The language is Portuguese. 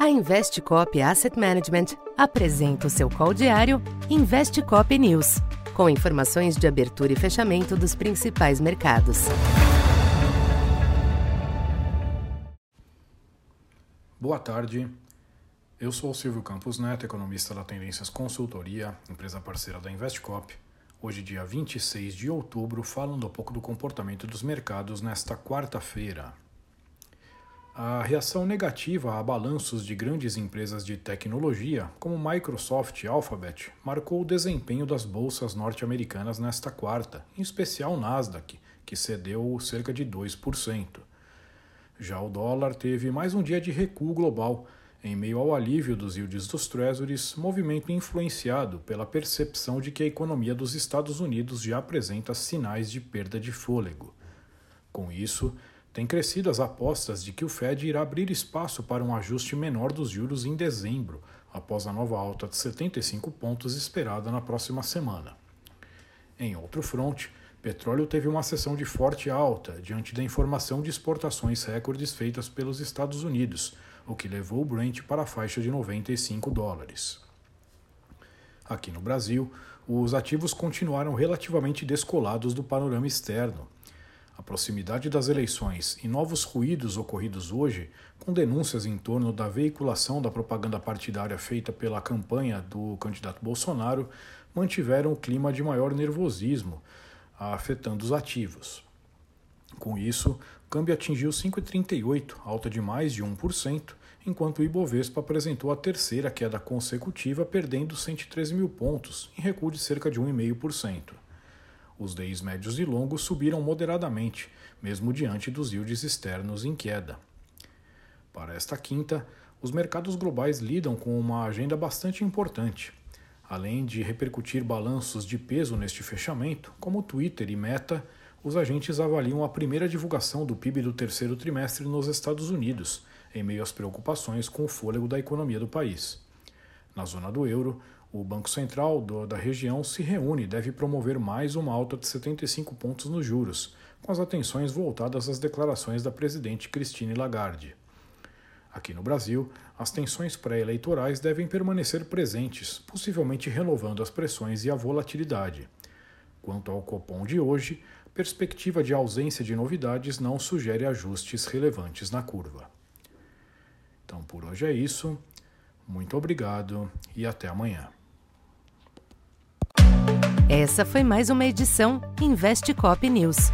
A Investcop Asset Management apresenta o seu call diário Investcop News, com informações de abertura e fechamento dos principais mercados. Boa tarde. Eu sou o Silvio Campos Neto, economista da Tendências Consultoria, empresa parceira da Investcop. Hoje, dia 26 de outubro, falando um pouco do comportamento dos mercados nesta quarta-feira. A reação negativa a balanços de grandes empresas de tecnologia, como Microsoft e Alphabet, marcou o desempenho das bolsas norte-americanas nesta quarta, em especial Nasdaq, que cedeu cerca de 2%. Já o dólar teve mais um dia de recuo global, em meio ao alívio dos yields dos Treasuries, movimento influenciado pela percepção de que a economia dos Estados Unidos já apresenta sinais de perda de fôlego. Com isso, tem crescido as apostas de que o Fed irá abrir espaço para um ajuste menor dos juros em dezembro, após a nova alta de 75 pontos esperada na próxima semana. Em outro fronte, petróleo teve uma sessão de forte alta diante da informação de exportações recordes feitas pelos Estados Unidos, o que levou o Brent para a faixa de 95 dólares. Aqui no Brasil, os ativos continuaram relativamente descolados do panorama externo a proximidade das eleições e novos ruídos ocorridos hoje, com denúncias em torno da veiculação da propaganda partidária feita pela campanha do candidato Bolsonaro, mantiveram o clima de maior nervosismo, afetando os ativos. Com isso, o câmbio atingiu 5,38, alta de mais de 1%, enquanto o Ibovespa apresentou a terceira queda consecutiva, perdendo 113 mil pontos, em recuo de cerca de 1,5%. Os DIs médios e longos subiram moderadamente, mesmo diante dos yields externos em queda. Para esta quinta, os mercados globais lidam com uma agenda bastante importante. Além de repercutir balanços de peso neste fechamento, como Twitter e Meta, os agentes avaliam a primeira divulgação do PIB do terceiro trimestre nos Estados Unidos, em meio às preocupações com o fôlego da economia do país. Na zona do euro, o Banco Central do, da região se reúne e deve promover mais uma alta de 75 pontos nos juros, com as atenções voltadas às declarações da presidente Christine Lagarde. Aqui no Brasil, as tensões pré-eleitorais devem permanecer presentes, possivelmente renovando as pressões e a volatilidade. Quanto ao Copom de hoje, perspectiva de ausência de novidades não sugere ajustes relevantes na curva. Então por hoje é isso. Muito obrigado e até amanhã. Essa foi mais uma edição Investe Cop News.